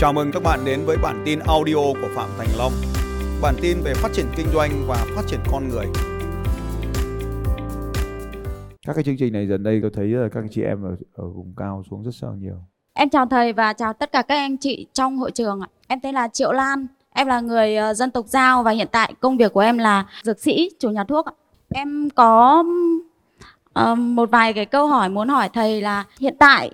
Chào mừng các bạn đến với bản tin audio của Phạm Thành Long. Bản tin về phát triển kinh doanh và phát triển con người. Các cái chương trình này dần đây tôi thấy là các chị em ở, ở vùng cao xuống rất sao nhiều. Em chào thầy và chào tất cả các anh chị trong hội trường ạ. Em tên là Triệu Lan, em là người ờ, dân tộc Giao và hiện tại công việc của em là dược sĩ, chủ nhà thuốc ạ. Em có ờ, một vài cái câu hỏi muốn hỏi thầy là hiện tại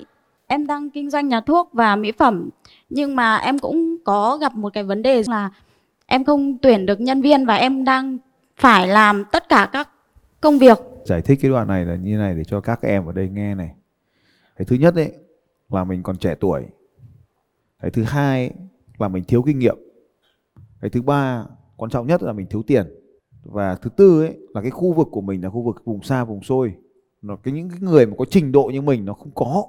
em đang kinh doanh nhà thuốc và mỹ phẩm, nhưng mà em cũng có gặp một cái vấn đề là em không tuyển được nhân viên và em đang phải làm tất cả các công việc Giải thích cái đoạn này là như này để cho các em ở đây nghe này. Cái thứ nhất ấy, là mình còn trẻ tuổi. Cái thứ hai là mình thiếu kinh nghiệm. Cái thứ ba, quan trọng nhất là mình thiếu tiền. Và thứ tư ấy, là cái khu vực của mình là khu vực vùng xa, vùng xôi. Nó, cái những cái người mà có trình độ như mình nó không có.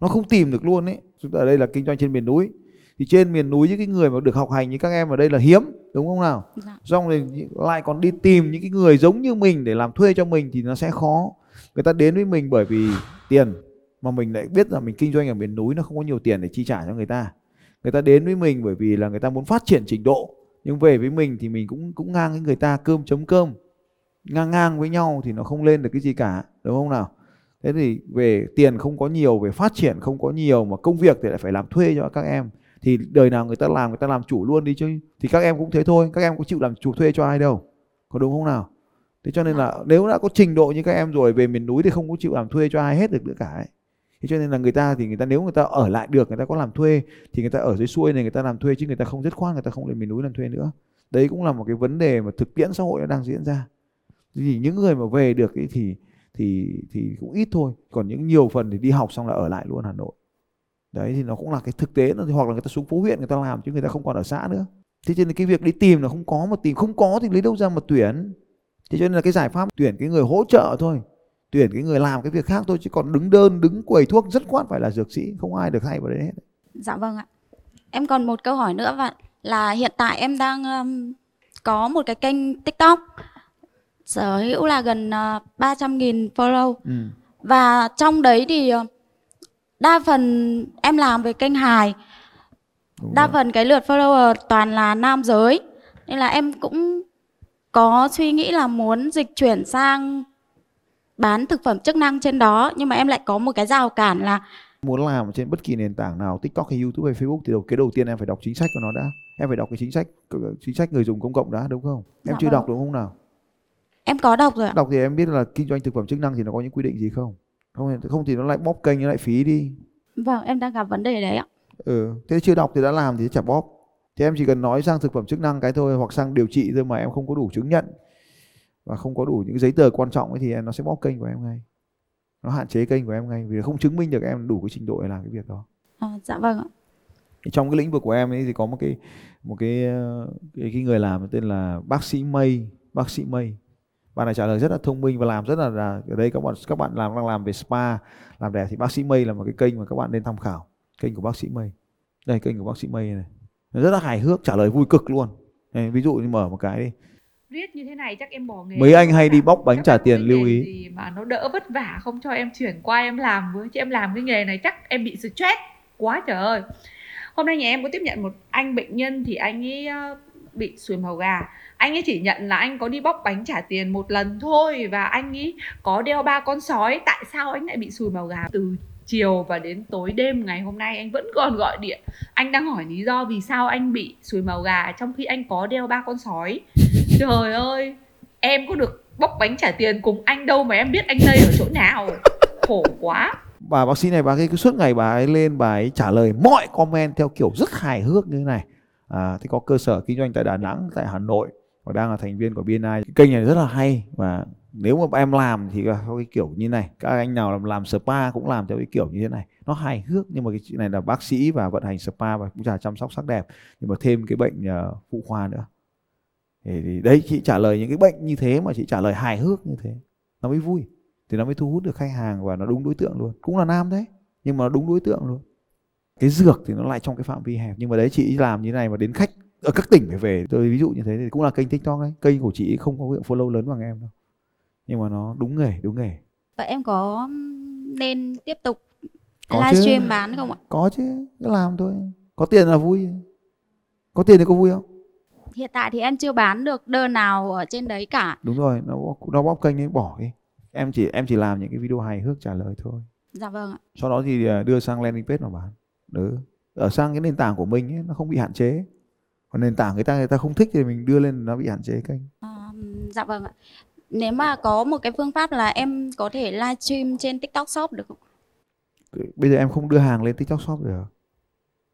Nó không tìm được luôn ấy. Chúng ta ở đây là kinh doanh trên miền núi. Thì trên miền núi những cái người mà được học hành như các em ở đây là hiếm, đúng không nào? Dạ. xong rồi lại còn đi tìm những cái người giống như mình để làm thuê cho mình thì nó sẽ khó người ta đến với mình bởi vì tiền mà mình lại biết là mình kinh doanh ở miền núi nó không có nhiều tiền để chi trả cho người ta người ta đến với mình bởi vì là người ta muốn phát triển trình độ nhưng về với mình thì mình cũng cũng ngang với người ta cơm chấm cơm ngang ngang với nhau thì nó không lên được cái gì cả đúng không nào thế thì về tiền không có nhiều về phát triển không có nhiều mà công việc thì lại phải làm thuê cho các em thì đời nào người ta làm người ta làm chủ luôn đi chứ thì các em cũng thế thôi các em có chịu làm chủ thuê cho ai đâu có đúng không nào thế cho nên là nếu đã có trình độ như các em rồi về miền núi thì không có chịu làm thuê cho ai hết được nữa cả ấy. thế cho nên là người ta thì người ta nếu người ta ở lại được người ta có làm thuê thì người ta ở dưới xuôi này người ta làm thuê chứ người ta không dứt khoát người ta không lên miền núi làm thuê nữa đấy cũng là một cái vấn đề mà thực tiễn xã hội nó đang diễn ra thì những người mà về được ấy thì thì thì cũng ít thôi. Còn những nhiều phần thì đi học xong là ở lại luôn Hà Nội. Đấy thì nó cũng là cái thực tế nó hoặc là người ta xuống phố huyện người ta làm chứ người ta không còn ở xã nữa. Thế cho nên cái việc đi tìm là không có mà tìm không có thì lấy đâu ra mà tuyển. Thế cho nên là cái giải pháp tuyển cái người hỗ trợ thôi tuyển cái người làm cái việc khác thôi chứ còn đứng đơn đứng quầy thuốc rất quát phải là dược sĩ không ai được thay vào đấy hết. Dạ vâng ạ. Em còn một câu hỏi nữa và là hiện tại em đang um, có một cái kênh TikTok sở hữu là gần uh, 300.000 follow. Ừ. và trong đấy thì uh, đa phần em làm về kênh hài, đúng đa rồi. phần cái lượt follower toàn là nam giới. Nên là em cũng có suy nghĩ là muốn dịch chuyển sang bán thực phẩm chức năng trên đó. Nhưng mà em lại có một cái rào cản là muốn làm trên bất kỳ nền tảng nào tiktok hay youtube hay facebook thì đầu cái đầu tiên em phải đọc chính sách của nó đã. Em phải đọc cái chính sách chính sách người dùng công cộng đã đúng không? Em Dạ chưa vâng. đọc đúng không nào em có đọc rồi ạ. đọc thì em biết là kinh doanh thực phẩm chức năng thì nó có những quy định gì không không không thì nó lại bóp kênh nó lại phí đi Vâng, em đang gặp vấn đề đấy ạ. ừ thế chưa đọc thì đã làm thì chả bóp thì em chỉ cần nói sang thực phẩm chức năng cái thôi hoặc sang điều trị thôi mà em không có đủ chứng nhận và không có đủ những giấy tờ quan trọng ấy thì nó sẽ bóp kênh của em ngay nó hạn chế kênh của em ngay vì không chứng minh được em đủ cái trình độ để làm cái việc đó À, dạ vâng ạ. Trong cái lĩnh vực của em ấy thì có một cái một cái ờ, cái, cái người làm tên là bác sĩ Mây bác sĩ Mây bạn này trả lời rất là thông minh và làm rất là, là ở đây các bạn các bạn làm đang làm về spa làm đẹp thì bác sĩ Mây là một cái kênh mà các bạn nên tham khảo. Kênh của bác sĩ Mây đây kênh của bác sĩ Mây này rất là hài hước trả lời vui cực luôn. Đây, ví dụ như mở một cái đi. Viết như thế này chắc em bỏ nghề mấy anh hay đi bóc bánh trả tiền lưu ý. gì mà nó đỡ vất vả không cho em chuyển qua em làm với? Chứ em làm cái nghề này chắc em bị stress quá trời ơi. Hôm nay nhà em có tiếp nhận một anh bệnh nhân thì anh ấy bị sùi màu gà. Anh ấy chỉ nhận là anh có đi bóc bánh trả tiền một lần thôi và anh ấy có đeo ba con sói. Tại sao anh lại bị sùi màu gà? Từ chiều và đến tối đêm ngày hôm nay anh vẫn còn gọi điện. Anh đang hỏi lý do vì sao anh bị sùi màu gà trong khi anh có đeo ba con sói. Trời ơi, em có được bóc bánh trả tiền cùng anh đâu mà em biết anh đây ở chỗ nào? Khổ quá. Bà bác sĩ này, bà ấy cứ suốt ngày bà ấy lên, bà ấy trả lời mọi comment theo kiểu rất hài hước như thế này à, thì có cơ sở kinh doanh tại Đà Nẵng tại Hà Nội và đang là thành viên của BNI cái kênh này rất là hay và nếu mà em làm thì có cái kiểu như này các anh nào làm làm spa cũng làm theo cái kiểu như thế này. Nó hài hước nhưng mà cái chuyện này là bác sĩ và vận hành spa và cũng là chăm sóc sắc đẹp nhưng mà thêm cái bệnh uh, phụ khoa nữa. Thì, thì đấy chị trả lời những cái bệnh như thế mà chị trả lời hài hước như thế nó mới vui. Thì nó mới thu hút được khách hàng và nó đúng đối tượng luôn. Cũng là nam đấy nhưng mà nó đúng đối tượng luôn cái dược thì nó lại trong cái phạm vi hẹp. Nhưng mà đấy chị làm như này mà đến khách ở các tỉnh phải về. Tôi ví dụ như thế thì cũng là kênh tiktok ấy. Kênh của chị không có lượng follow lớn bằng em đâu. Nhưng mà nó đúng nghề đúng nghề. Vậy em có nên tiếp tục Có chứ. livestream bán không ạ? có chứ. Cứ làm thôi. Có tiền là vui. Có tiền thì có vui không? Hiện tại thì em chưa bán được đơn nào ở trên đấy cả. Đúng rồi. Nó bóp- nó bóp kênh ấy bỏ đi. Em chỉ em chỉ làm những cái video hài hước trả lời thôi. Dạ vâng ạ. Sau đó thì à, đưa sang landing page mà bán ừ. ở sang cái nền tảng của mình ấy, nó không bị hạn chế. Còn nền tảng người ta người ta không thích thì mình đưa lên nó bị hạn chế kênh. À, dạ vâng ạ. Nếu mà có một cái phương pháp là em có thể livestream trên tiktok shop được không? Bây giờ em không đưa hàng lên tiktok shop được.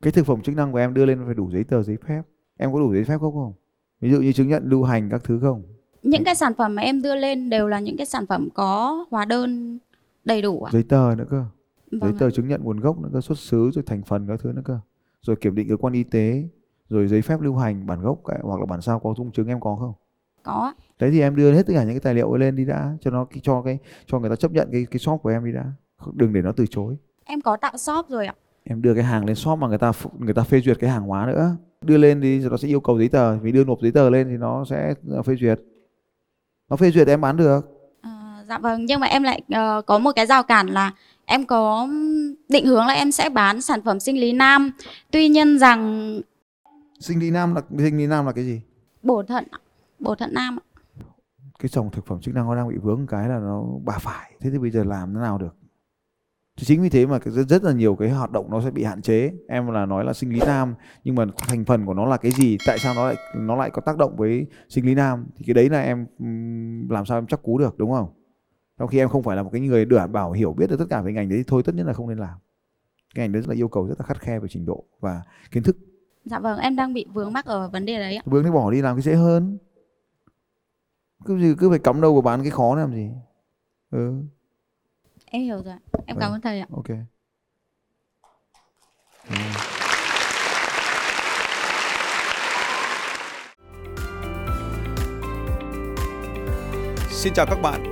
Cái thực phẩm chức năng của em đưa lên phải đủ giấy tờ giấy phép. Em có đủ giấy phép không? Không. Ví dụ như chứng nhận lưu hành các thứ không? Những cái sản phẩm mà em đưa lên đều là những cái sản phẩm có hóa đơn đầy đủ ạ. Giấy tờ nữa cơ giấy vâng ạ. tờ chứng nhận nguồn gốc nữa cơ xuất xứ rồi thành phần các thứ nữa cơ. Rồi kiểm định cơ quan y tế rồi giấy phép lưu hành bản gốc cái- hoặc là bản sao có dung chứng em có không? Có ạ. đấy thì em đưa hết tất cả những cái tài liệu ấy lên đi đã cho nó cho cái cho người ta chấp nhận cái cái shop của em đi đã. Đừng để nó từ chối. Em có tạo shop rồi ạ. Em đưa cái hàng lên shop mà người ta ph- người ta phê duyệt cái hàng hóa nữa. Đưa lên rồi nó sẽ yêu cầu giấy tờ. Vì đưa nộp giấy tờ lên thì nó sẽ ờ, phê duyệt. Nó phê duyệt em bán được. À, dạ vâng nhưng mà em lại ờ, có một cái rào cản là em có định hướng là em sẽ bán sản phẩm sinh lý nam. Tuy nhiên rằng sinh lý nam là sinh lý nam là cái gì? Bổ thận bổ thận nam cái dòng thực phẩm chức năng nó đang bị vướng cái là nó bà phải. Thế thì bây giờ làm thế nào được? Thì chính vì thế mà rất, rất là nhiều cái hoạt động nó sẽ bị hạn chế. Em là nói là sinh lý nam nhưng mà thành phần của nó là cái gì? Tại sao nó lại nó lại có tác động với sinh lý nam? Thì cái đấy là em làm sao em chắc cú được đúng không trong khi em không phải là một cái người đảm bảo hiểu biết được tất cả về ngành đấy thì thôi tất nhiên là không nên làm. Cái ngành đấy rất là yêu cầu rất là khắt khe về trình độ và kiến thức. Dạ vâng em đang bị vướng mắc ở vấn đề đấy ạ. Vướng thì bỏ đi làm cái dễ hơn. Cứ gì cứ phải cắm đầu vào bán cái khó làm gì. Ừ. Em hiểu rồi em cảm ơn thầy ạ. Ok. Xin chào các bạn